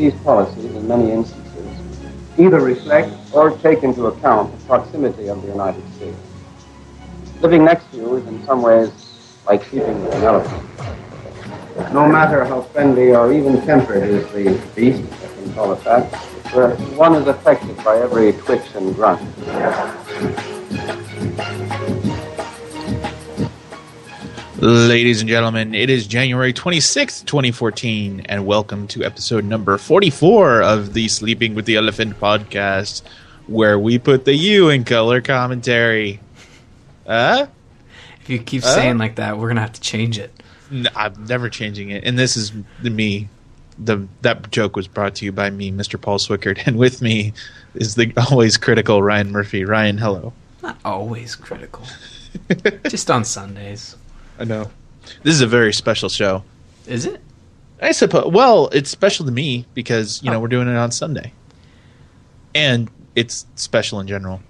these policies, in many instances, either reflect or take into account the proximity of the United States. Living next to you is in some ways like sleeping with an elephant. No matter how friendly or even tempered is the beast, I can call it that, one is affected by every twitch and grunt. Ladies and gentlemen, it is January 26th, 2014, and welcome to episode number 44 of the Sleeping with the Elephant podcast, where we put the U in color commentary. Uh? If you keep uh? saying like that, we're going to have to change it. No, I'm never changing it. And this is me. The That joke was brought to you by me, Mr. Paul Swickert, and with me is the always critical Ryan Murphy. Ryan, hello. Not always critical. Just on Sundays. I know. This is a very special show. Is it? I suppose. Well, it's special to me because you oh. know we're doing it on Sunday, and it's special in general.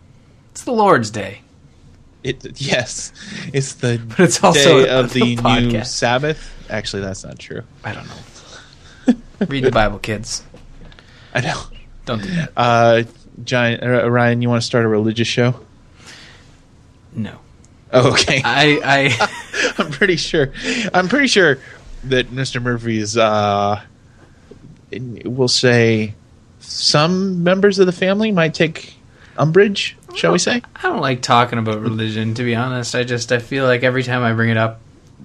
It's the Lord's Day. It yes, it's the but it's also day of the new Sabbath. Actually, that's not true. I don't know. Read the Bible, kids. I know. Don't do that. Uh, Giant, uh, Ryan, you want to start a religious show? No. Oh, okay. I, I I'm pretty sure. I'm pretty sure that Mr. Murphy is. Uh, we'll say some members of the family might take umbrage. Shall we say? I don't like talking about religion. To be honest, I just I feel like every time I bring it up,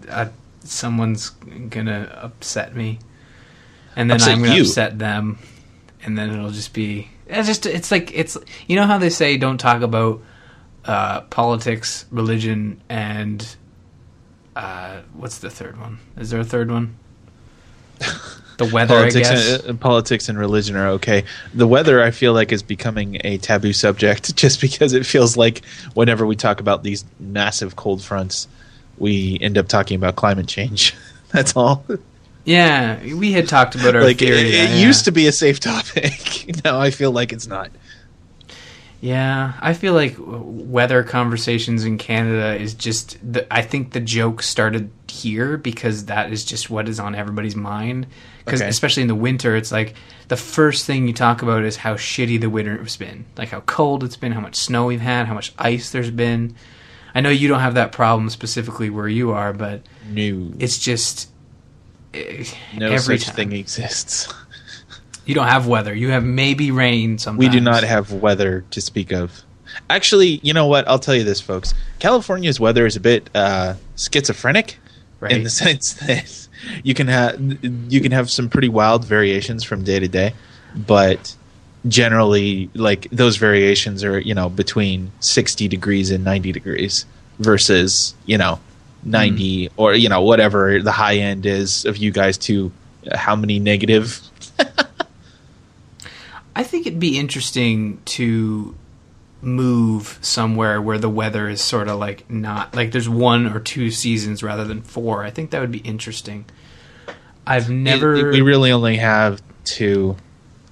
uh, someone's gonna upset me, and then upset I'm gonna you. upset them, and then it'll just be. It's just it's like it's you know how they say don't talk about uh, politics, religion, and uh, what's the third one? Is there a third one? The weather, politics, and, uh, politics and religion are okay. The weather, I feel like, is becoming a taboo subject just because it feels like whenever we talk about these massive cold fronts, we end up talking about climate change. That's all. Yeah, we had talked about our like, theory. It, it yeah. used to be a safe topic. now I feel like it's not. Yeah, I feel like weather conversations in Canada is just. The, I think the joke started here because that is just what is on everybody's mind. Because okay. especially in the winter, it's like the first thing you talk about is how shitty the winter has been, like how cold it's been, how much snow we've had, how much ice there's been. I know you don't have that problem specifically where you are, but no, it's just eh, no every such time. thing exists. You don't have weather. You have maybe rain sometimes. We do not have weather to speak of. Actually, you know what? I'll tell you this, folks. California's weather is a bit uh, schizophrenic right. in the sense that you can have you can have some pretty wild variations from day to day, but generally, like those variations are you know between sixty degrees and ninety degrees versus you know ninety mm. or you know whatever the high end is of you guys to how many negative I think it'd be interesting to move somewhere where the weather is sort of like not like there's one or two seasons rather than four. I think that would be interesting. I've never. It, we really only have two.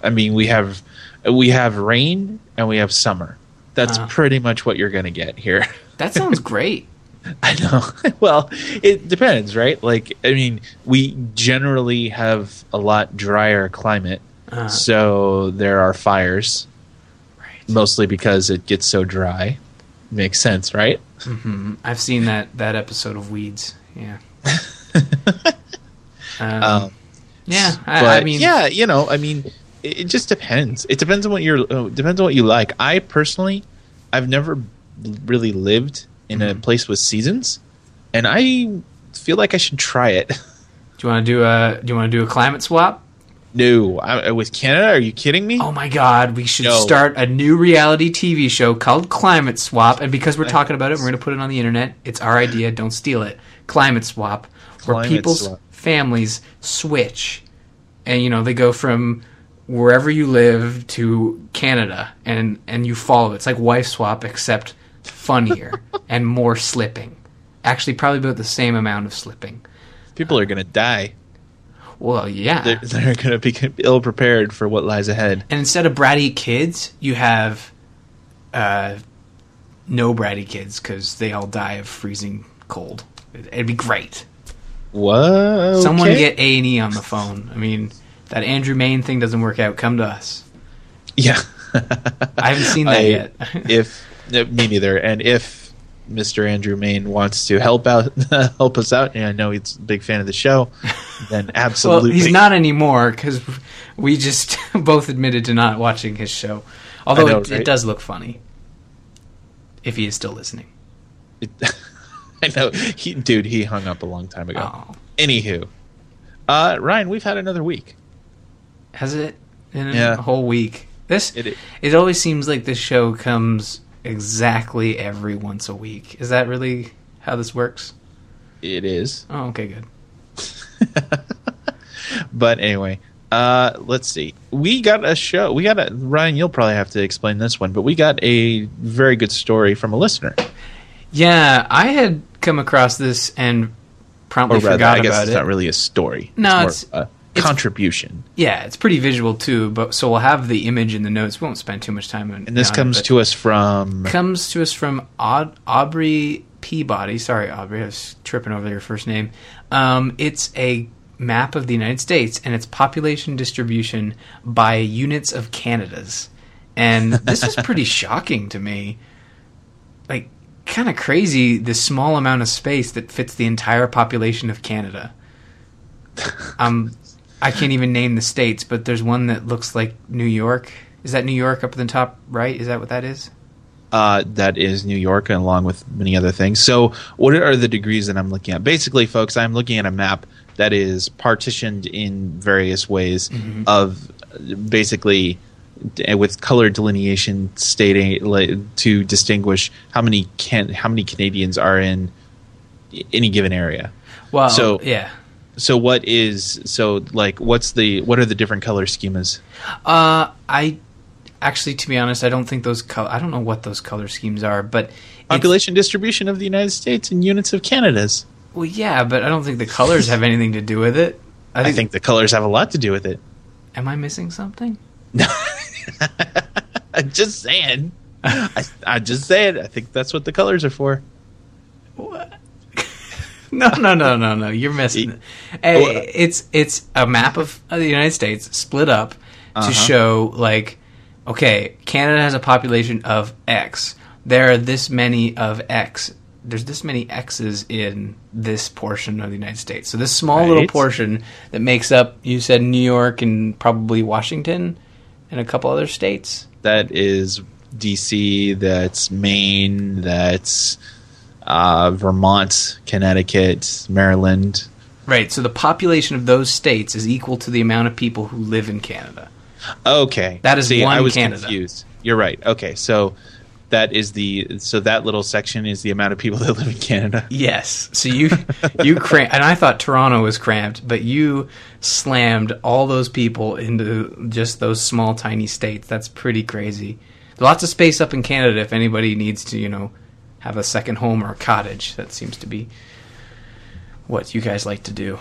I mean, we have we have rain and we have summer. That's uh, pretty much what you're going to get here. That sounds great. I know. well, it depends, right? Like, I mean, we generally have a lot drier climate uh-huh. So there are fires, right. mostly because it gets so dry. Makes sense, right? Mm-hmm. I've seen that that episode of Weeds. Yeah. um, um, yeah, I, but, I, mean, yeah, you know, I mean, it, it just depends. It depends on what you're. Uh, depends on what you like. I personally, I've never really lived in mm-hmm. a place with seasons, and I feel like I should try it. Do you want to do a Do you want to do a climate swap? No, I, uh, with Canada? Are you kidding me? Oh my God, we should no. start a new reality TV show called Climate Swap. And because we're talking about it, we're going to put it on the internet. It's our idea. Don't steal it. Climate Swap, where Climate people's swap. families switch, and you know they go from wherever you live to Canada, and and you follow. It's like Wife Swap, except funnier and more slipping. Actually, probably about the same amount of slipping. People are going to die. Well, yeah. They're, they're going to be ill prepared for what lies ahead. And instead of bratty kids, you have uh, no bratty kids because they all die of freezing cold. It'd be great. What? Someone get A and E on the phone. I mean, that Andrew Mayne thing doesn't work out, come to us. Yeah, I haven't seen that I, yet. if me neither, and if Mr. Andrew Mayne wants to help out, help us out, and I know he's a big fan of the show, then absolutely. well, he's not anymore because we just both admitted to not watching his show. Although know, it, right? it, does look funny, if he is still listening. It, I know, he, dude. He hung up a long time ago. Oh. Anywho, uh, Ryan, we've had another week. Has it? In yeah. a whole week. This it, it always seems like this show comes exactly every once a week. Is that really how this works? It is. Oh, okay, good. but anyway, uh, let's see. We got a show. We got a Ryan. You'll probably have to explain this one, but we got a very good story from a listener. Yeah, I had come across this and promptly rather, forgot I guess about it's it. not really a story. No, it's, it's contribution. Yeah, it's pretty visual too. But so we'll have the image in the notes. We won't spend too much time on. And this comes it, to us from comes to us from Aubrey Peabody. Sorry, Aubrey, I was tripping over your first name. Um, it's a map of the United States and its population distribution by units of Canada's. And this is pretty shocking to me. Like, kind of crazy the small amount of space that fits the entire population of Canada. um, I can't even name the states, but there's one that looks like New York. Is that New York up in the top right? Is that what that is? Uh, that is New York, and along with many other things. So, what are the degrees that I'm looking at? Basically, folks, I'm looking at a map that is partitioned in various ways mm-hmm. of basically with color delineation stating to distinguish how many can how many Canadians are in any given area. Well, so yeah. So what is so like what's the what are the different color schemas? Uh, I actually, to be honest, I don't think those color. I don't know what those color schemes are, but population distribution of the United States and units of Canada's. Well, yeah, but I don't think the colors have anything to do with it. I think, I think the colors have a lot to do with it. Am I missing something? No, I'm just saying. I, just saying. I think that's what the colors are for. What? no, no, no, no, no. You're missing. Hey, it's it's a map of the United States split up uh-huh. to show like, okay, Canada has a population of X. There are this many of X there's this many X's in this portion of the United States. So this small right. little portion that makes up, you said New York and probably Washington and a couple other states. That is D.C. That's Maine. That's uh, Vermont, Connecticut, Maryland. Right. So the population of those states is equal to the amount of people who live in Canada. Okay. That is See, one I was Canada. confused. You're right. Okay. So that is the so that little section is the amount of people that live in Canada. Yes. So you you cram and I thought Toronto was cramped, but you slammed all those people into just those small tiny states. That's pretty crazy. Lots of space up in Canada if anybody needs to, you know, have a second home or a cottage. That seems to be what you guys like to do.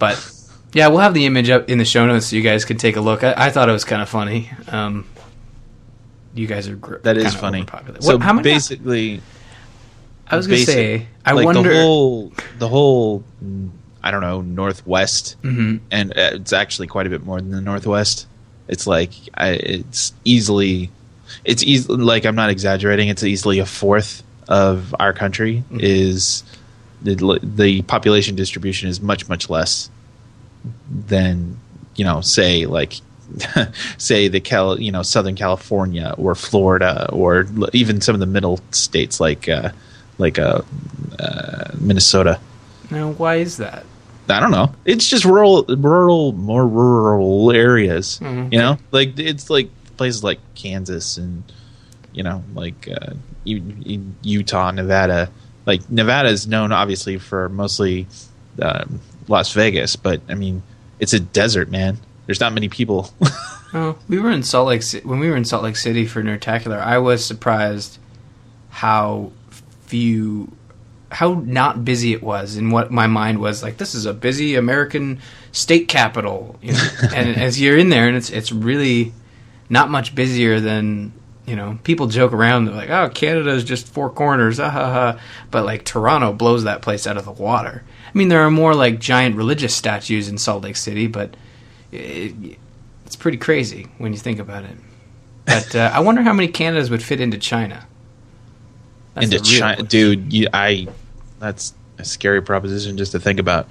But yeah, we'll have the image up in the show notes so you guys can take a look. I, I thought it was kind of funny. Um, you guys are gr- that is funny. So how many basically, I was gonna say, I like wonder the whole the whole I don't know northwest, mm-hmm. and uh, it's actually quite a bit more than the northwest. It's like I, it's easily, it's easy. Like I'm not exaggerating. It's easily a fourth of our country mm-hmm. is the the population distribution is much much less than you know say like say the Cal, you know, Southern California or Florida or even some of the middle states like uh, like uh, uh, Minnesota. Now, why is that? I don't know. It's just rural, rural, more rural areas. Mm-hmm. You know, like it's like places like Kansas and you know, like uh, Utah, Nevada. Like Nevada is known obviously for mostly um, Las Vegas, but I mean, it's a desert, man. There's not many people. oh, we were in Salt Lake when we were in Salt Lake City for Nerdtacular. I was surprised how few, how not busy it was, and what my mind was like. This is a busy American state capital, you know? and as you're in there, and it's it's really not much busier than you know, people joke around. They're like, "Oh, Canada is just four corners," ah, ha, ha. but like Toronto blows that place out of the water. I mean, there are more like giant religious statues in Salt Lake City, but it, it's pretty crazy when you think about it. But uh, I wonder how many Canadas would fit into China. That's into China, dude. You, I that's a scary proposition just to think about.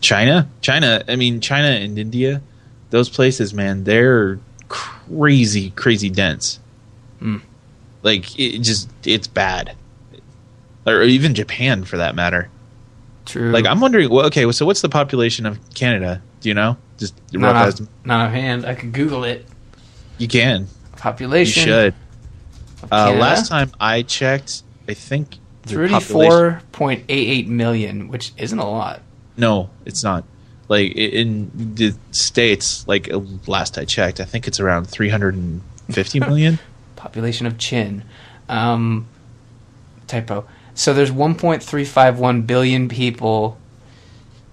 China, China. I mean, China and India, those places, man, they're crazy, crazy dense. Mm. Like it just, it's bad. Or even Japan, for that matter. True. Like I'm wondering. Well, okay, so what's the population of Canada? Do you know? Just not off, not offhand. I could Google it. You can. Population. You should. Uh, last time I checked, I think thirty-four point eight eight million, which isn't a lot. No, it's not. Like in the states, like uh, last I checked, I think it's around three hundred and fifty million. Population of Chin. Um, typo. So there's 1.351 billion people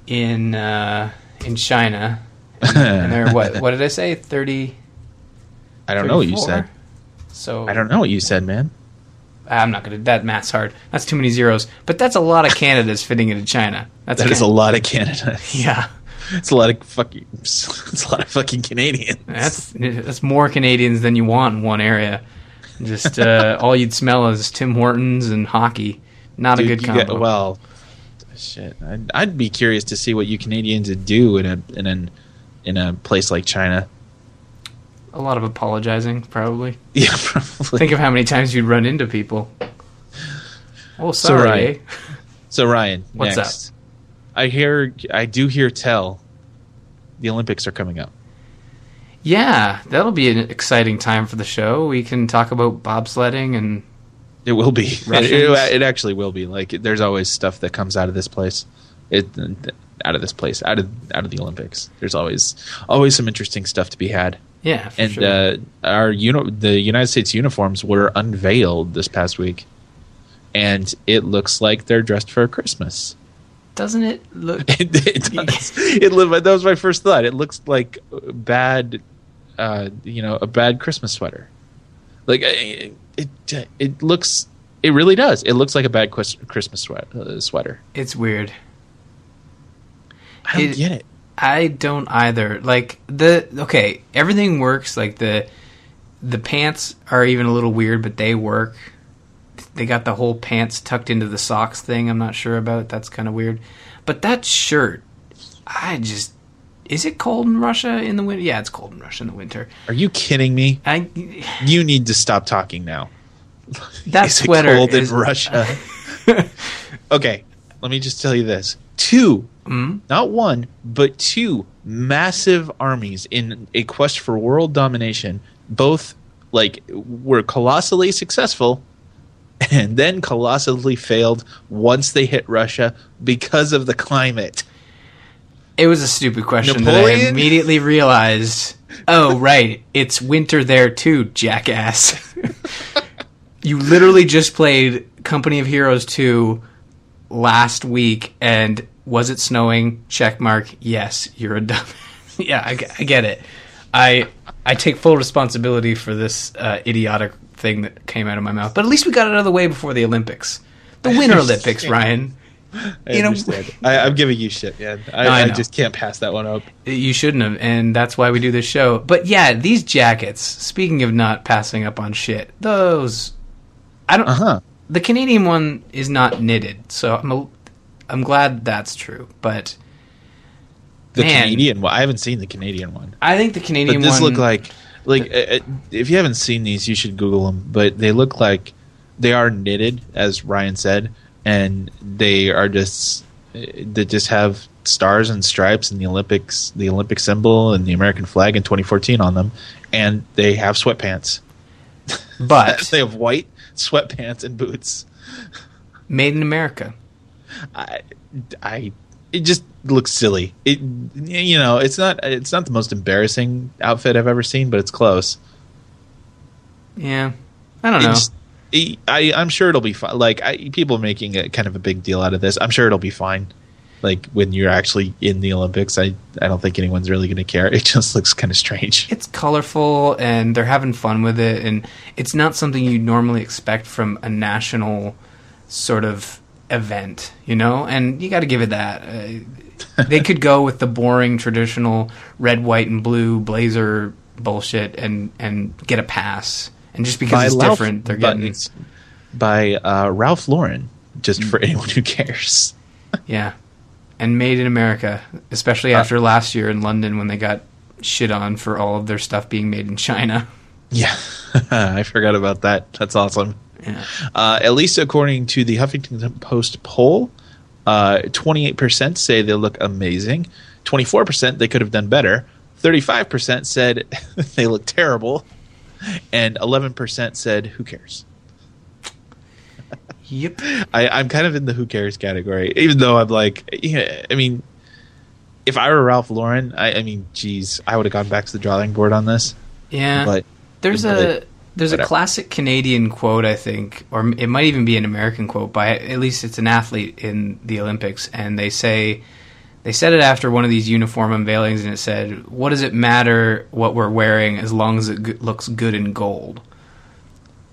in uh, in China, and, and they're what? What did I say? 30. I don't 34? know what you said. So I don't know what you said, man. I'm not gonna. That math's hard. That's too many zeros. But that's a lot of Canada's fitting into China. That's that is a lot of Canada. Yeah, it's a lot of fucking. It's a lot of fucking Canadians. That's that's more Canadians than you want in one area. Just uh, all you'd smell is Tim Hortons and hockey. Not Dude, a good combo. Get, well, shit. I'd, I'd, be curious to see what you Canadians would do in a in an in a place like China. A lot of apologizing, probably. Yeah, probably. Think of how many times you'd run into people. Oh, sorry. So Ryan, eh? so Ryan what's next. up? I hear, I do hear tell the Olympics are coming up. Yeah, that'll be an exciting time for the show. We can talk about bobsledding and it will be. It, it, it, actually will be. Like there's always stuff that comes out of this place. It out of this place, out of out of the Olympics. There's always always some interesting stuff to be had. Yeah, and sure. uh, our uni- the United States uniforms were unveiled this past week, and it looks like they're dressed for Christmas. Doesn't it look? it, it does. it that was my first thought. It looks like bad, uh, you know, a bad Christmas sweater. Like it, it, it looks, it really does. It looks like a bad Christmas sweat, uh, sweater. It's weird. I don't it, get it. I don't either. Like the okay, everything works. Like the the pants are even a little weird, but they work. They got the whole pants tucked into the socks thing. I'm not sure about. That's kind of weird. But that shirt, I just is it cold in Russia in the winter? Yeah, it's cold in Russia in the winter. Are you kidding me? I. You need to stop talking now. That is sweater cold is in Russia. okay, let me just tell you this: 2 mm-hmm. not one, but two massive armies in a quest for world domination. Both like were colossally successful and then colossally failed once they hit Russia because of the climate. It was a stupid question Napoleon? that I immediately realized. Oh, right. It's winter there too, jackass. you literally just played Company of Heroes 2 last week, and was it snowing? Check mark. Yes, you're a dumb. yeah, I, I, get it. I I take full responsibility for this uh, idiotic thing that came out of my mouth. But at least we got it out of the way before the Olympics. The Winter Olympics, Ryan. I you understand. know, I, am giving you shit, man. I, I, I, just can't pass that one up. You shouldn't have, and that's why we do this show. But yeah, these jackets. Speaking of not passing up on shit, those I don't. Uh-huh. The Canadian one is not knitted, so I'm a, I'm glad that's true. But the man, Canadian one, I haven't seen the Canadian one. I think the Canadian but this one. look like like uh, uh, if you haven't seen these, you should Google them. But they look like they are knitted, as Ryan said and they are just they just have stars and stripes and the Olympics, the Olympic symbol and the American flag in 2014 on them, and they have sweatpants. But they have white sweatpants and boots. Made in America. I, I, it just looks silly. It, you know, it's not, it's not the most embarrassing outfit I've ever seen, but it's close. Yeah, I don't know. Just, I, I'm sure it'll be fine. Like I, people are making a kind of a big deal out of this. I'm sure it'll be fine. Like when you're actually in the Olympics, I I don't think anyone's really going to care. It just looks kind of strange. It's colorful and they're having fun with it, and it's not something you normally expect from a national sort of event, you know, and you got to give it that. Uh, they could go with the boring traditional red, white, and blue blazer bullshit and and get a pass. And just because by it's Ralph, different, they're getting by uh, Ralph Lauren. Just for mm. anyone who cares. yeah, and made in America, especially uh, after last year in London when they got shit on for all of their stuff being made in China. Yeah, I forgot about that. That's awesome. Yeah. Uh, at least according to the Huffington Post poll, uh, 28% say they look amazing. 24% they could have done better. 35% said they look terrible. And 11% said, who cares? Yep. I, am kind of in the who cares category, even though I'm like, yeah, I mean, if I were Ralph Lauren, I, I mean, geez, I would have gone back to the drawing board on this. Yeah. But there's a there's whatever. a classic Canadian quote, I think, or it might even be an American quote by at least it's an athlete in the Olympics, and they say they said it after one of these uniform unveilings, and it said, "What does it matter what we're wearing as long as it looks good in gold?"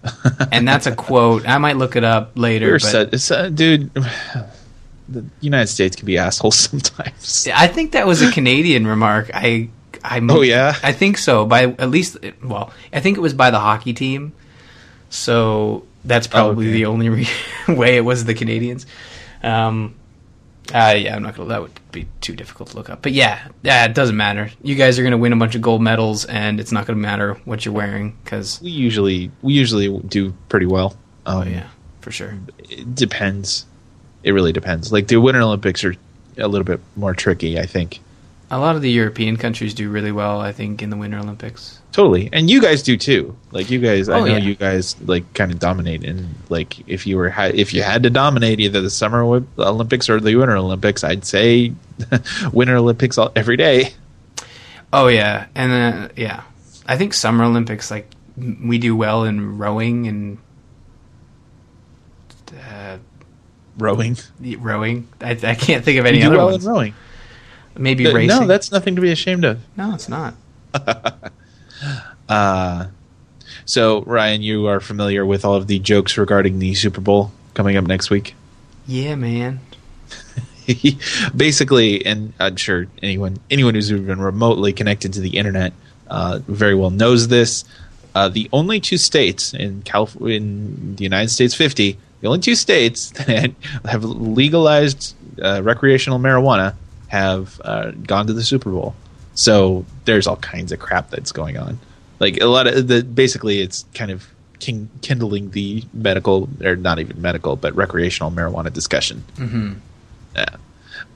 and that's a quote. I might look it up later. But, uh, dude, the United States can be assholes sometimes. I think that was a Canadian remark. I, I. Oh yeah, I think so. By at least, well, I think it was by the hockey team. So that's probably oh, okay. the only re- way it was the Canadians. Um, uh, yeah, I'm not gonna. That would be too difficult to look up. But yeah, yeah, it doesn't matter. You guys are gonna win a bunch of gold medals, and it's not gonna matter what you're wearing because we usually we usually do pretty well. Um, oh yeah, for sure. It depends. It really depends. Like the Winter Olympics are a little bit more tricky, I think. A lot of the European countries do really well, I think, in the Winter Olympics. Totally, and you guys do too. Like you guys, oh, I know yeah. you guys like kind of dominate. And like if you were if you had to dominate either the Summer Olympics or the Winter Olympics, I'd say Winter Olympics all, every day. Oh yeah, and uh, yeah, I think Summer Olympics like we do well in rowing and uh, rowing. Rowing. I, I, can't think of any other well ones. rowing. Maybe racing. No, that's nothing to be ashamed of. No, it's not. uh, so, Ryan, you are familiar with all of the jokes regarding the Super Bowl coming up next week? Yeah, man. Basically, and I'm sure anyone anyone who's been remotely connected to the internet uh, very well knows this. Uh, the only two states in California, in the United States 50, the only two states that have legalized uh, recreational marijuana have uh, gone to the Super Bowl. So there's all kinds of crap that's going on. Like a lot of the basically, it's kind of king, kindling the medical or not even medical, but recreational marijuana discussion. Mm-hmm. Yeah.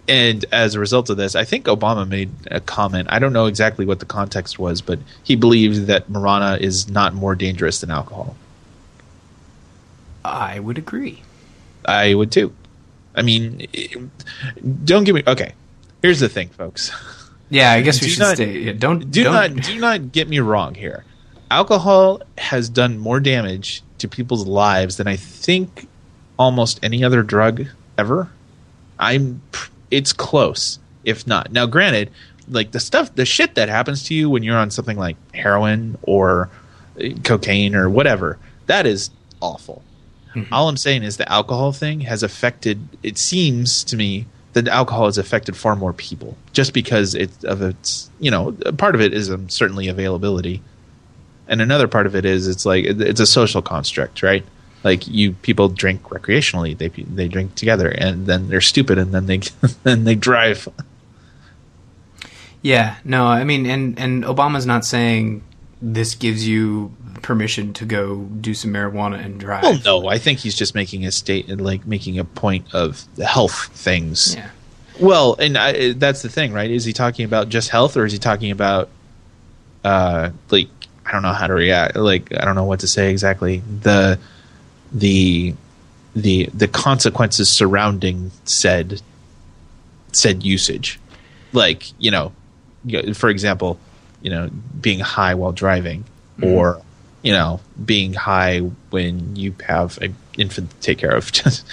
And as a result of this, I think Obama made a comment. I don't know exactly what the context was, but he believed that marijuana is not more dangerous than alcohol. I would agree. I would too. I mean, don't give me okay. Here's the thing, folks. Yeah, I guess we should not, stay. Yeah, don't do don't. not do not get me wrong here. Alcohol has done more damage to people's lives than I think almost any other drug ever. I'm it's close, if not. Now, granted, like the stuff, the shit that happens to you when you're on something like heroin or uh, cocaine or whatever, that is awful. Mm-hmm. All I'm saying is the alcohol thing has affected. It seems to me that alcohol has affected far more people just because it's of its you know part of it is um, certainly availability. And another part of it is it's like it's a social construct right? Like you people drink recreationally. They they drink together and then they're stupid and then they then they drive. Yeah. No i mean and and obama's not saying this gives you permission to go do some marijuana and drive. Well, no, I think he's just making a state and like making a point of the health things. Yeah. Well, and I, that's the thing, right? Is he talking about just health, or is he talking about, uh, like I don't know how to react. Like I don't know what to say exactly. The, the, the the consequences surrounding said said usage, like you know, for example, you know, being high while driving, mm-hmm. or you know, being high when you have an infant to take care of. Just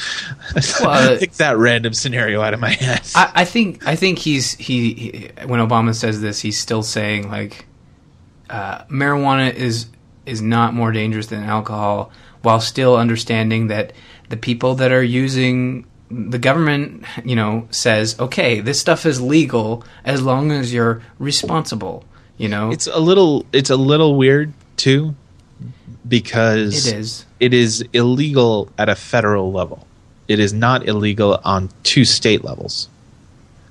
well, pick that random scenario out of my head. I, I think I think he's he, he, when Obama says this, he's still saying like uh, marijuana is is not more dangerous than alcohol, while still understanding that the people that are using the government, you know, says, okay, this stuff is legal as long as you're responsible. You know, it's a little it's a little weird too because it is it is illegal at a federal level. It is not illegal on two state levels.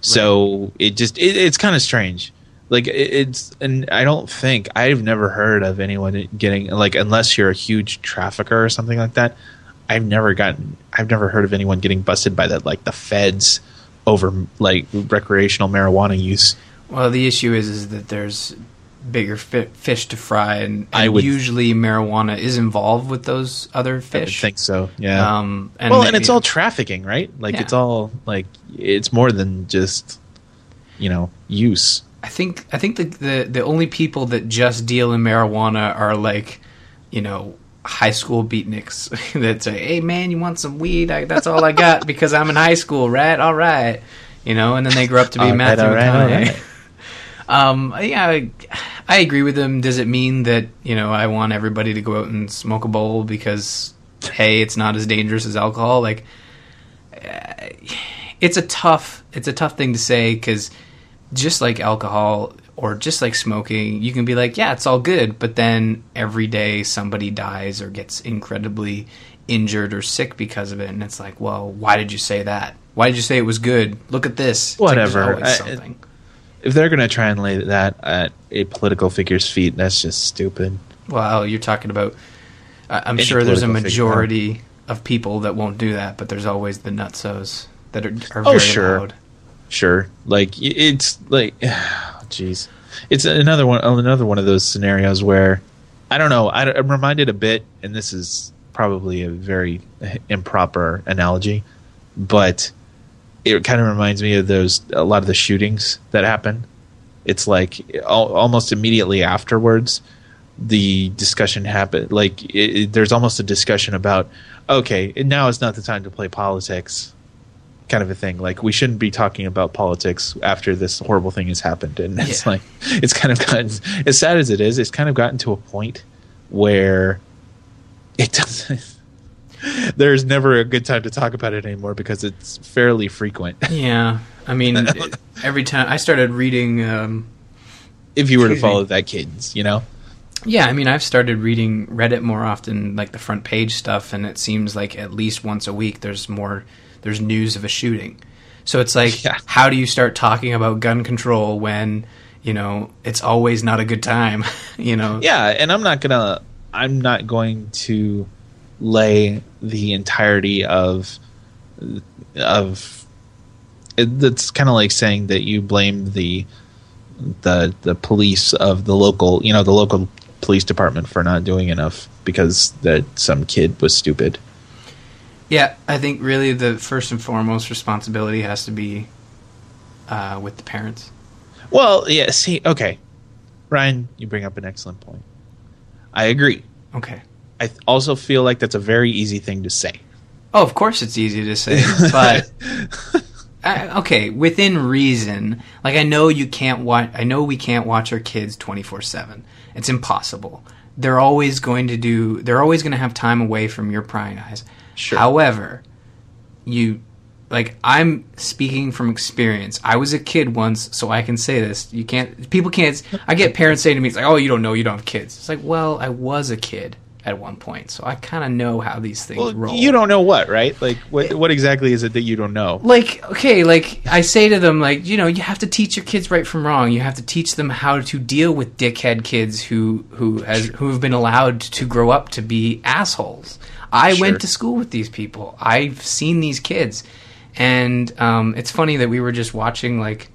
So right. it just it, it's kind of strange. Like it, it's and I don't think I've never heard of anyone getting like unless you're a huge trafficker or something like that. I've never gotten I've never heard of anyone getting busted by that like the feds over like recreational marijuana use. Well, the issue is is that there's bigger fi- fish to fry, and, and would, usually marijuana is involved with those other fish. I think so. Yeah. Um, and well, maybe, and it's all trafficking, right? Like yeah. it's all like it's more than just you know use. I think I think the, the the only people that just deal in marijuana are like, you know, high school beatniks that say, "Hey man, you want some weed? I, that's all I got because I'm in high school, right? All right." You know, and then they grow up to be Matthew right, McConaughey. Um, yeah, I, I agree with him. Does it mean that you know I want everybody to go out and smoke a bowl because hey, it's not as dangerous as alcohol? Like, uh, it's a tough it's a tough thing to say because just like alcohol or just like smoking, you can be like, yeah, it's all good, but then every day somebody dies or gets incredibly injured or sick because of it, and it's like, well, why did you say that? Why did you say it was good? Look at this. Whatever. Like I, if they're going to try and lay that at a political figure's feet, that's just stupid. Well, you're talking about. I'm Any sure there's a majority figure. of people that won't do that, but there's always the nutsos that are, are oh, sure. Loud. Sure. Like it's like, jeez, it's another one. Another one of those scenarios where I don't know. I, I'm reminded a bit, and this is probably a very improper analogy, but it kind of reminds me of those a lot of the shootings that happen. It's like almost immediately afterwards, the discussion happened. Like it, it, there's almost a discussion about okay, now is not the time to play politics kind of a thing. Like we shouldn't be talking about politics after this horrible thing has happened. And it's yeah. like it's kind of gotten as sad as it is. It's kind of gotten to a point where it doesn't. There's never a good time to talk about it anymore because it's fairly frequent. Yeah, I mean, every time I started reading, um, if you were to follow that cadence, you know. Yeah, I mean, I've started reading Reddit more often, like the front page stuff, and it seems like at least once a week there's more there's news of a shooting. So it's like, yeah. how do you start talking about gun control when you know it's always not a good time? you know? Yeah, and I'm not gonna, I'm not going to lay the entirety of of. It's kind of like saying that you blame the the the police of the local, you know, the local police department for not doing enough because that some kid was stupid. Yeah, I think really the first and foremost responsibility has to be uh, with the parents. Well, yeah. See, okay, Ryan, you bring up an excellent point. I agree. Okay. I th- also feel like that's a very easy thing to say. Oh, of course it's easy to say, but uh, okay, within reason. Like I know you can't watch. I know we can't watch our kids twenty four seven. It's impossible. They're always going to do. They're always going to have time away from your prying eyes. Sure. However, you like I'm speaking from experience. I was a kid once, so I can say this. You can't people can't I get parents saying to me it's like, "Oh, you don't know, you don't have kids." It's like, "Well, I was a kid at one point, so I kind of know how these things well, roll." You don't know what, right? Like what what exactly is it that you don't know? Like, okay, like I say to them like, you know, you have to teach your kids right from wrong. You have to teach them how to deal with dickhead kids who who has who have been allowed to grow up to be assholes. I sure. went to school with these people. I've seen these kids, and um, it's funny that we were just watching like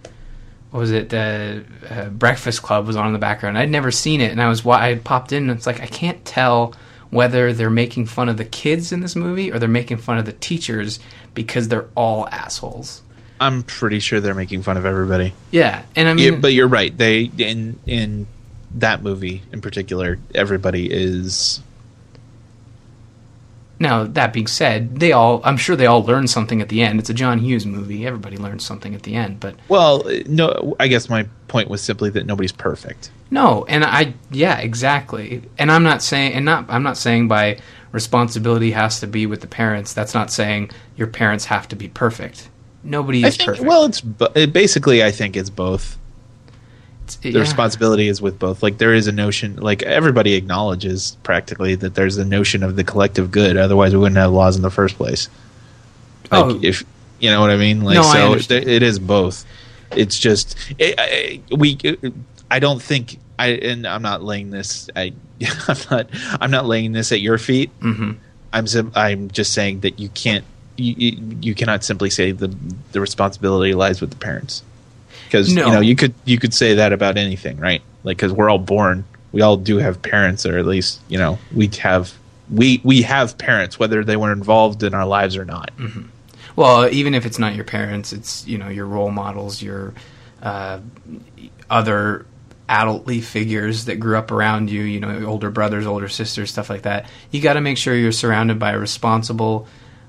what was it? The uh, Breakfast Club was on in the background. I'd never seen it, and I was I had popped in, and it's like I can't tell whether they're making fun of the kids in this movie or they're making fun of the teachers because they're all assholes. I'm pretty sure they're making fun of everybody. Yeah, and I mean, yeah, but you're right. They in in that movie in particular, everybody is now that being said, they all I'm sure they all learned something at the end. It's a John Hughes movie. Everybody learns something at the end, but Well, no, I guess my point was simply that nobody's perfect. No, and I yeah, exactly. And I'm not saying and not I'm not saying by responsibility has to be with the parents. That's not saying your parents have to be perfect. Nobody is think, perfect. Well, it's basically I think it's both. The yeah. responsibility is with both. Like there is a notion, like everybody acknowledges practically that there's a notion of the collective good. Otherwise, we wouldn't have laws in the first place. Like Oh. if you know what I mean. Like No, so, it, it is both. It's just it, I, we. I don't think I and I'm not laying this. I I'm not I'm not laying this at your feet. Mhm. I'm sim- I'm just saying that you can't you, you, you cannot simply say the the responsibility lies with the parents because No. you know you could you could say that about anything right like because we're all born we all do have parents or at least you know we have we we have parents whether they were involved in our lives or not Well, even if it's not your parents, it's you know your role models, your uh, other adultly figures that grew up around you. You know, older brothers, older sisters, stuff like that. You got to make sure you're surrounded by responsible,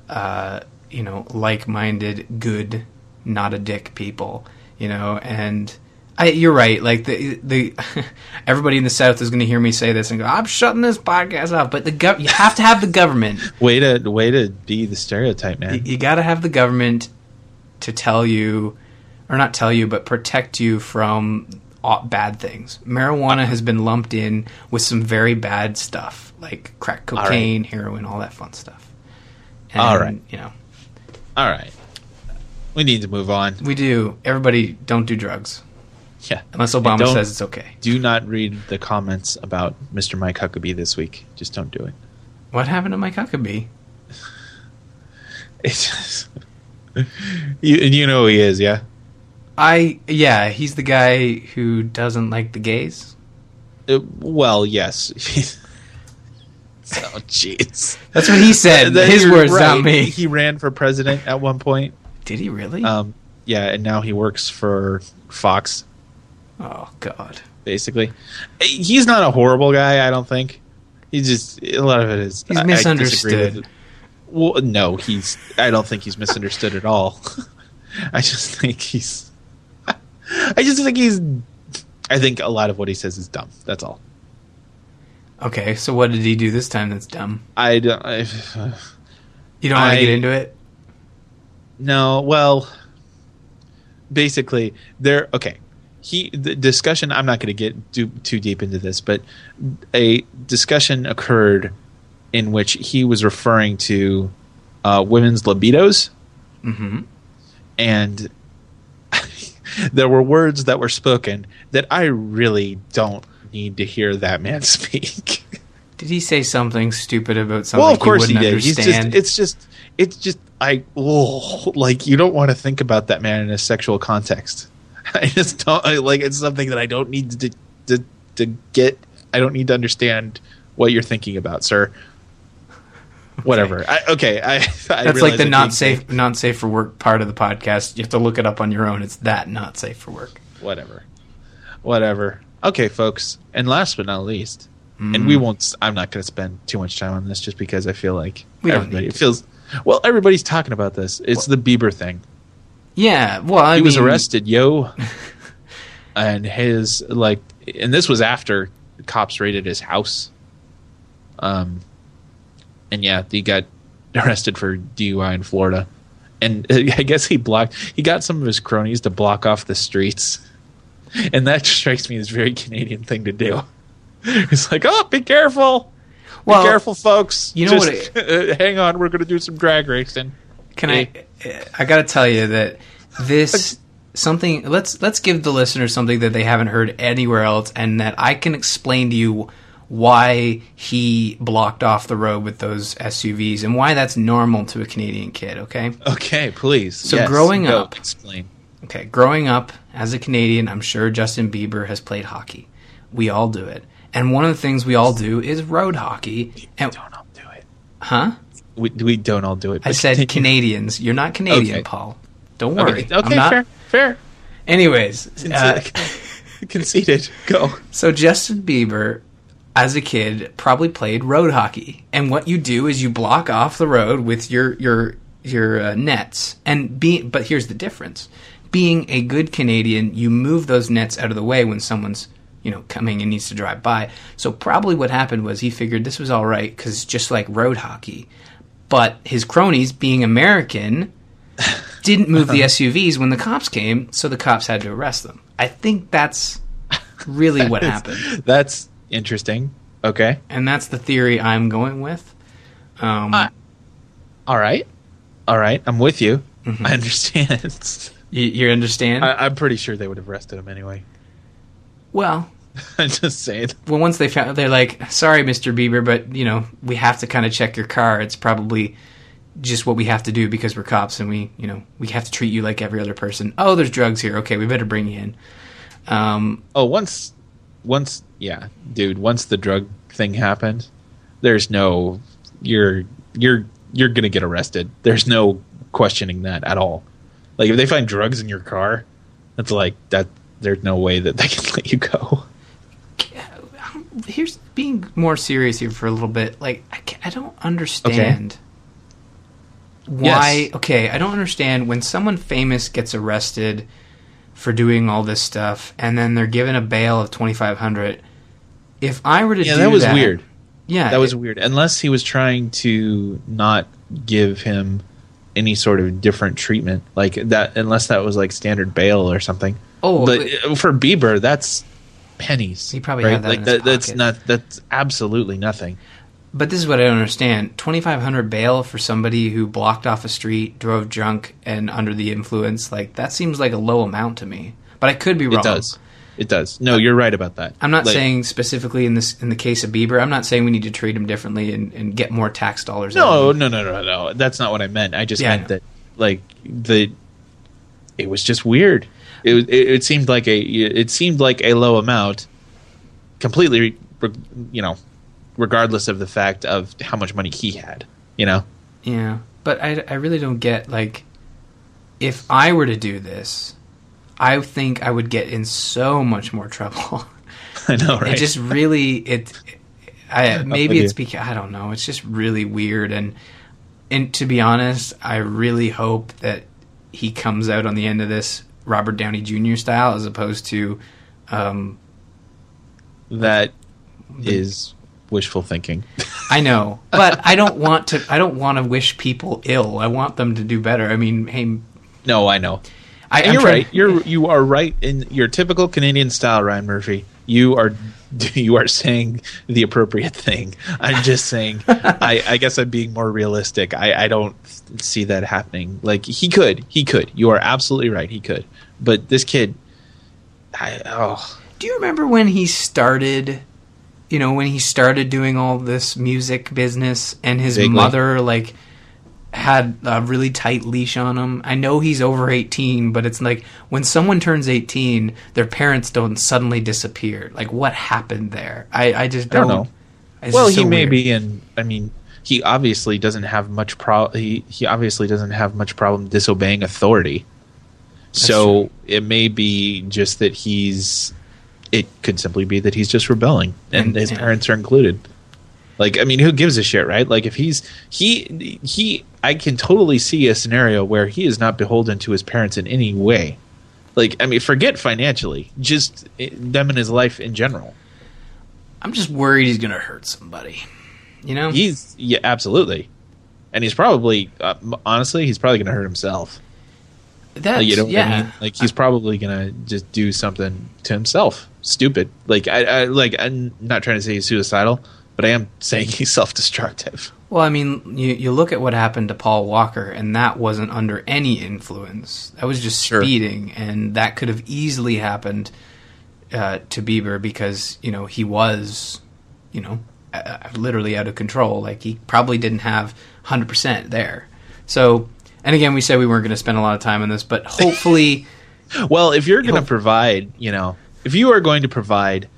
uh, you know, like-minded, good, not a dick people. You know, and I, you're right. Like the the everybody in the South is going to hear me say this and go, "I'm shutting this podcast off." But the gov- you have to have the government way to way to be the stereotype man you, you got to have the government to tell you, or not tell you, but protect you from all, bad things. Marijuana has been lumped in with some very bad stuff, like crack right. cocaine, heroin, all that fun stuff. And, All right. you know, all right we need to move on we do. Everybody, don't do drugs yeah unless Obama says it's okay. do not read the comments about Mr. Mike Huckabee this week just don't do it What happened to Mike Huckabee? it's just you you know who he is yeah I yeah, he's the guy who doesn't like the gays. Uh, well, yes. so, jeez. That's what he said. His words, right. not me. He ran for president at one point. Did he really? Um, yeah, and now he works for Fox, oh God. basically. He's not a horrible guy, I don't think. He's just a lot of it is He's I- I misunderstood. it. Well, no, he's. I don't think he's misunderstood at all. I just think he's. I just think he's. I think a lot of what he says is dumb. That's all. Okay, so what did he do this time that's dumb? I don't. I, You don't want to get into it? No, well, basically, there. Okay, he the discussion. I'm not going to get too, too deep into this, but a discussion occurred in which he was referring to uh, women's libidos, Mm-hmm. and there were words that were spoken that I really don't need to hear that man speak. Did he say something stupid about something well, of course he he, did. He's just. It's just. It's just. I. Oh, like you don't want to think about that man in a sexual context. I just don't I, like. It's something that I don't need to to to get. I don't need to understand what you're thinking about, sir. Whatever. I, okay. I. I That's like the not safe, not safe for work part of the podcast. You have to look it up on your own. It's that not safe for work. whatever whatever okay folks and last but not least and Mm. we won't i'm not going to spend too much time on this just because i feel like We everybody need it to. feels well everybody's talking about this. It's the bieber thing. Yeah, well, I he was arrested yo. And his like and this was after cops raided his house. Um and yeah he got arrested for dui in florida. And i guess he blocked he got some of his cronies to block off the streets. And that strikes me as a very canadian thing to do it's like oh be careful Well, be careful folks you know Just, uh, hang on we're gonna do some drag racing Can I? Uh, I got to tell you that this something. Let's let's give the listeners something that they haven't heard anywhere else, and that I can explain to you why he blocked off the road with those SUVs and why that's normal to a Canadian kid. Okay. okay please So Yes, growing up- explain Okay, growing up as a Canadian, I'm sure Justin Bieber has played hockey. We all do it. And one of the things we all do is road hockey. And, don't all do it huh? We, we don't all do it. I said continue. Canadians. You're not Canadian, Okay. Paul. Don't worry. Okay, okay not- fair, fair. Anyways, uh, Conceded. Go. so Justin Bieber, as a kid, probably played road hockey. And what you do is you block off the road with your your your uh, nets. And be but here's the difference: being a good Canadian, you move those nets out of the way when someone's you know, coming and needs to drive by. So probably what happened was he figured this was all right because just like road hockey. But his cronies, being American, didn't move the SUVs when the cops came, so the cops had to arrest them. I think that's really what happened. That's interesting. Okay. And that's the theory I'm going with. Um, uh, all right. All right. I'm with you. Mm-hmm. I understand. you, you understand? I, am pretty sure they would have arrested him anyway. Well, I'm just saying. Well, once they found, they're like, "Sorry, Mr. Bieber, but you know, we have to kind of check your car. It's probably just what we have to do because we're cops, and we, you know, we have to treat you like every other person. Oh, there's drugs here. Okay, we better bring you in. Um, oh, once, once, yeah, dude. Once the drug thing happened, there's no, you're, you're, you're gonna get arrested. There's no questioning that at all. Like if they find drugs in your car, that's like that. There's no way that they can let you go. Being more serious here for a little bit. Like I, I don't understand. Okay why yes. okay i don't understand when someone famous gets arrested for doing all this stuff and then they're given a bail of 2500 if i were to yeah do that was that, weird yeah that was it, weird unless he was trying to not give him any sort of different treatment like that unless that was like standard bail or something oh but for bieber that's pennies he probably right? had that like that, that's not that's absolutely nothing but this is what I don't understand: twenty five hundred bail for somebody who blocked off a street, drove drunk, and under the influence. Like that seems like a low amount to me. But I could be wrong. It does. It does. No, you're right about that. I'm not like, saying specifically in this in the case of Bieber. I'm not saying we need to treat him differently and, and get more tax dollars. No, no, no, no, no. That's not what I meant. I just yeah, meant I that like the it was just weird. It, it it seemed like a it seemed like a low amount, completely you know regardless of the fact of how much money he had. You know. Yeah, but I I really don't get like if I were to do this, I think I would get in so much more trouble. I know, right? It just really it. I maybe it's because I don't know. It's just really weird, and and to be honest, I really hope that he comes out on the end of this Robert Downey Jr. style, as opposed to um, that is wishful thinking. I know, but I don't want to. I don't want to wish people ill. I want them to do better. I mean, hey. No, I know. I, you're right. You're you are right in your typical Canadian style, Ryan Murphy. You are you are saying the appropriate thing. I'm just saying. I, I guess I'm being more realistic. I, I don't see that happening. Like he could, he could. You are absolutely right. He could, but this kid. I, oh. Do you remember when he started you know, when he started doing all this music business and his mother like had a really tight leash on him. I know he's over 18, but it's like when someone turns 18, their parents don't suddenly disappear. Like what happened there? I, I just don't, I don't know. well, so he may weird. be in I mean, he obviously doesn't have much pro he, he obviously doesn't have much problem disobeying authority. That's so true. it may be just that he's it could simply be that he's just rebelling and, and his yeah. parents are included. Like, I mean, who gives a shit, right? Like, if he's he he, I can totally see a scenario where he is not beholden to his parents in any way. Like, I mean, forget financially, just them in his life in general. I'm just worried he's gonna hurt somebody. You know, he's yeah, absolutely, and he's probably uh, honestly, he's probably gonna hurt himself. That's, like, you know yeah. I mean? Like he's probably gonna just do something to himself, stupid. Like I, I like I'm not trying to say he's suicidal, but I am saying he's self-destructive. Well, I mean, you you look at what happened to Paul Walker, and that wasn't under any influence. That was just sure. speeding, and that could have easily happened uh, to Bieber because you know he was, you know, uh, literally out of control. Like he probably didn't have hundred percent there. So and again, we said we weren't going to spend a lot of time on this, but hopefully. well, if you're going to provide, you know, if you are going to provide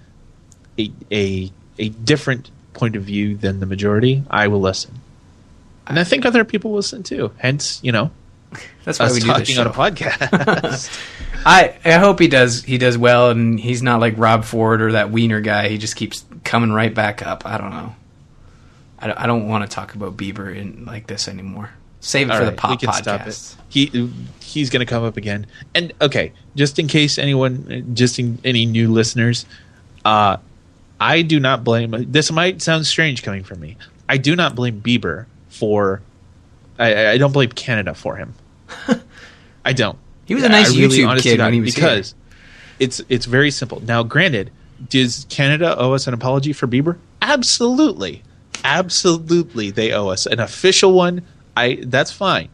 a, a a different point of view than the majority, I will listen. And I think other people listen too. Hence, you know, that's why we do this on a podcast. I I hope he does he does well, and he's not like Rob Ford or that Wiener guy. He just keeps coming right back up. I don't know. I, I don't want to talk about Bieber in like this anymore. Save it All for right, the pop podcast. He he's going to come up again. And okay, just in case anyone, just in, any new listeners, Uh, I do not blame. This might sound strange coming from me. I do not blame Bieber for. I, I don't blame Canada for him. I don't. He was a nice I really, YouTube kid when he was because here. it's it's very simple. Now, granted, does Canada owe us an apology for Bieber? Absolutely, absolutely, they owe us an official one. I that's fine,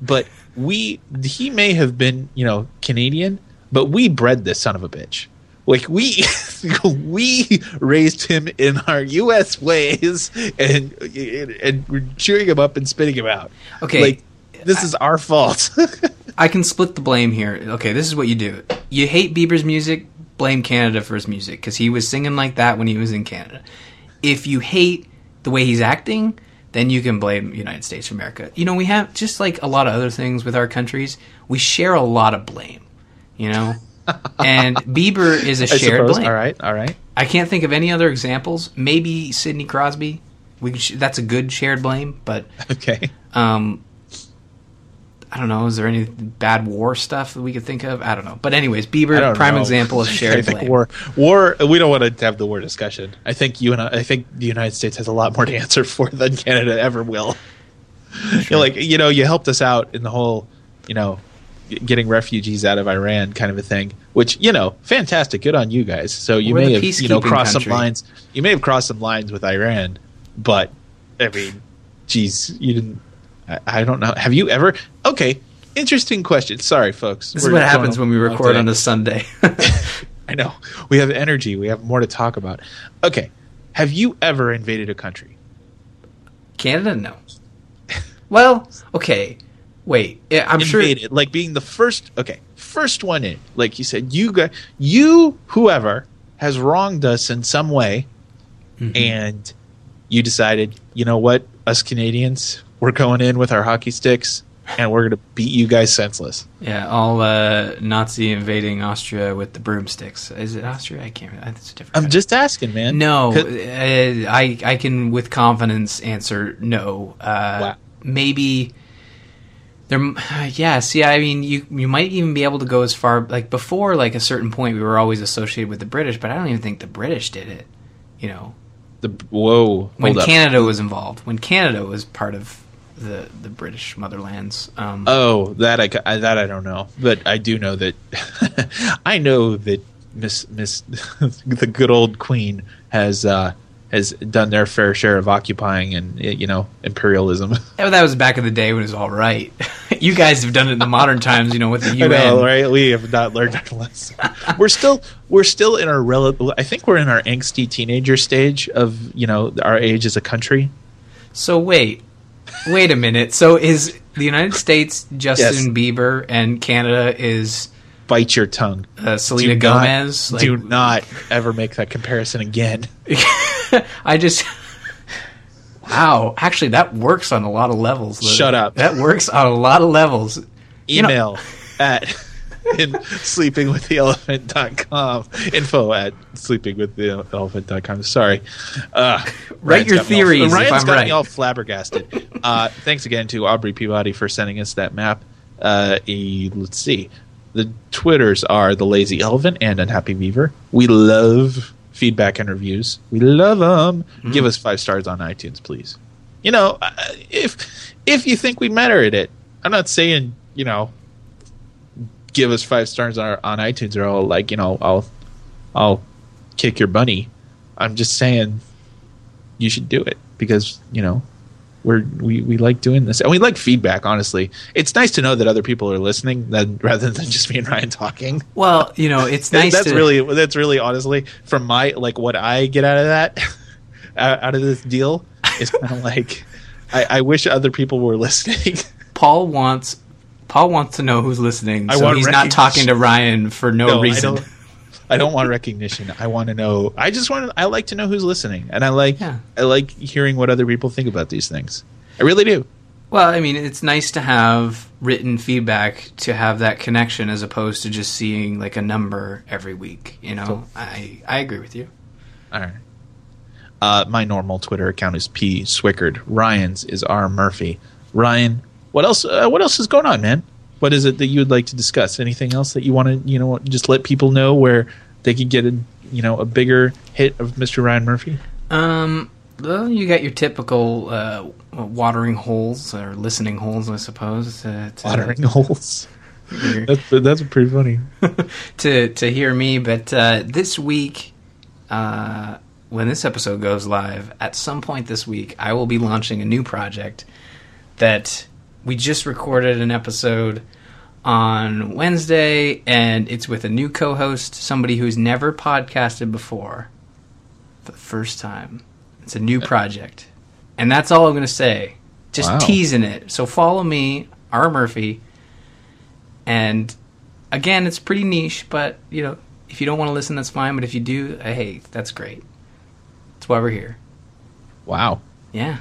but we he may have been you know Canadian, but we bred this son of a bitch. Like we we raised him in our U.S. ways, and and we're chewing him up and spitting him out. Okay, like this I, is our fault. I can split the blame here. Okay, this is what you do. You hate Bieber's music, blame Canada for his music because he was singing like that when he was in Canada. If you hate the way he's acting, then you can blame United States of America. You know, we have just like a lot of other things with our countries, we share a lot of blame. You know, and Bieber is a shared blame. All right, all right. I can't think of any other examples. Maybe Sidney Crosby. We sh- that's a good shared blame, but okay. Um, I don't know. Is there any bad war stuff that we could think of? I don't know. But anyways, Bieber, prime know. example of shared I think blame. War, war. We don't want to have the war discussion. I think you and I, I think the United States has a lot more to answer for than Canada ever will. Sure. You're like you know, you helped us out in the whole, you know, getting refugees out of Iran kind of a thing. Which you know, fantastic, good on you guys. So you We're may have you know crossed country. some lines. You may have crossed some lines with Iran, but I mean, geez, you didn't. I, I don't know. Have you ever? Okay, interesting question. Sorry, folks. This We're is what happens when we record on a Sunday. I know we have energy. We have more to talk about. Okay, have you ever invaded a country? Canada, no. Well, okay. Wait, I'm invaded, sure. Like being the first. Okay, first one in. Like you said, you got you whoever has wronged us in some way, mm-hmm. and you decided, you know what, us Canadians, we're going in with our hockey sticks and we're going to beat you guys senseless. Yeah, all uh, Nazi invading Austria with the broomsticks. Is it Austria? I can't. It's a different. I'm country. just asking, man. No, uh, I I can with confidence answer no. Uh, wow. Maybe there yeah see i mean you you might even be able to go as far like before like a certain point we were always associated with the british but i don't even think the british did it you know? The whoa when canada was involved when canada was part of the the british motherlands um, oh that I, I, that i don't know but i do know that i know that miss miss the good old queen has uh has done their fair share of occupying and you know imperialism. Yeah, that was back in the day when it was all right. you guys have done it in the modern times, you know, with the UN. Know, right? We have not learned our lesson. we're still we're still in our relative. I think we're in our angsty teenager stage of you know our age as a country. So wait, wait a minute. So is the United States Justin yes. Bieber and Canada is bite your tongue. Uh, Selena do Gomez. Not, like, do not ever make that comparison again. I just. Wow, actually, that works on a lot of levels. Shut up. That works on a lot of levels. Email know, at in sleepingwiththeelephant.com. Info at sleepingwiththeelephant.com. Sorry. Uh, Write your theories. All, Ryan's got right. me all flabbergasted. Uh, thanks again to Aubrey Peabody for sending us that map. Uh, a, let's see. The Twitters are the Lazy Elephant and Unhappy Beaver. We love feedback and reviews. We love them. Mm. Give us five stars on iTunes, please. You know, if if you think we merit it, I'm not saying you know, give us five stars on, on iTunes or I'll like you know I'll I'll kick your bunny. I'm just saying you should do it because you know we're we, we like doing this. And we like feedback honestly. It's nice to know that other people are listening than rather than just me and ryan talking. Well you know it's nice that's to... really that's really honestly from my like what i get out of that out of this deal is kind of like I, I wish other people were listening. Paul wants paul wants to know who's listening. So he's not talking to ryan for no, no reason I don't want recognition. I want to know. I just want. I like to know who's listening, and I like. Yeah. I like hearing what other people think about these things. I really do. Well, I mean, it's nice to have written feedback to have that connection as opposed to just seeing like a number every week. You know, so, I I agree with you. All right. Uh, my normal Twitter account is p swickard. Ryan's is r murphy. Ryan, what else? Uh, what else is going on, man? What is it that you would like to discuss? Anything else that you want to, you know, just let people know where they could get in, you know a bigger hit of Mr. Ryan Murphy? Um, well, you got your typical uh, watering holes or listening holes, I suppose. Uh, to, watering holes. that's that's pretty funny. to to hear me, but uh, this week, uh, when this episode goes live, at some point this week, I will be launching a new project that we just recorded an episode on Wednesday, and it's with a new co-host, somebody who's never podcasted before, for the first time. It's a new project, and that's all I'm going to say. Just wow. teasing it. So follow me, R Murphy, and again, it's pretty niche, but you know, if you don't want to listen, that's fine. But if you do, hey, that's great. That's why we're here. Wow. Yeah.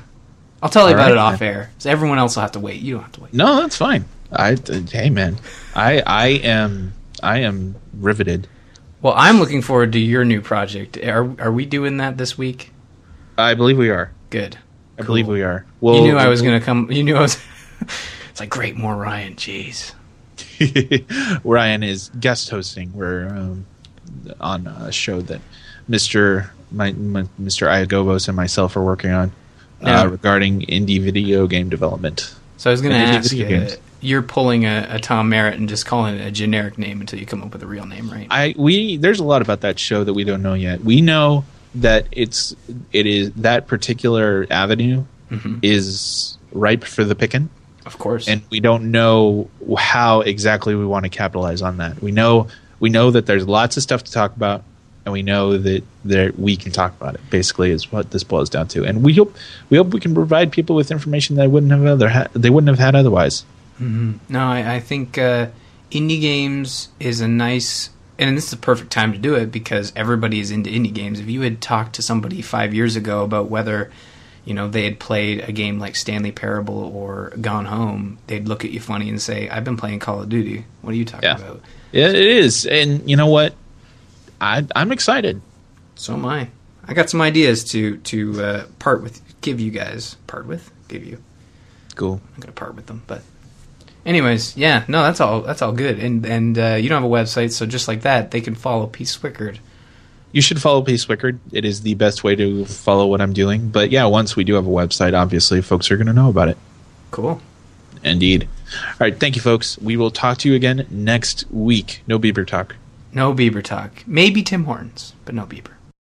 I'll tell you about right. it off air. So everyone else will have to wait. You don't have to wait. No, that's fine. I hey man, I I am I am riveted. Well, I'm looking forward to your new project. Are are we doing that this week? I believe we are. Good. I cool. believe we are. Well, you knew I was going to come. You knew I was. it's like great, more Ryan. Jeez. Ryan is guest hosting. We're um, on a show that Mister my, my, Mr. Iagobos and myself are working on uh, regarding indie video game development. So I was going to ask, uh, you're pulling a, a, Tom Merritt and just calling it a generic name until you come up with a real name, right? I we there's a lot about that show that we don't know yet. We know that it's it is that particular avenue mm-hmm. is ripe for the picking. Of course, and we don't know how exactly we want to capitalize on that. We know we know that there's lots of stuff to talk about and we know that there we can talk about it. Basically, is what this boils down to, and we hope we hope we can provide people with information they wouldn't have other ha- they wouldn't have had otherwise. Mm-hmm. No, I, I think uh, indie games is a nice, and this is the perfect time to do it because everybody is into indie games. If you had talked to somebody five years ago about whether you know they had played a game like Stanley Parable or Gone Home, they'd look at you funny and say, "I've been playing Call of Duty. What are you talking yeah. about?" Yeah, it is, and you know what? I, I'm excited. So am I. I got some ideas to to uh, part with, give you guys part with, give you. Cool. I'm gonna part with them, but anyways, yeah, no, that's all. That's all good. And and uh, you don't have a website, so just like that, they can follow P Swickard. You should follow P Swickard. It is the best way to follow what I'm doing. But yeah, once we do have a website, obviously, folks are going to know about it. Cool. Indeed. All right, thank you, folks. We will talk to you again next week. No Bieber talk. No Bieber talk. Maybe Tim Hortons, but no Bieber.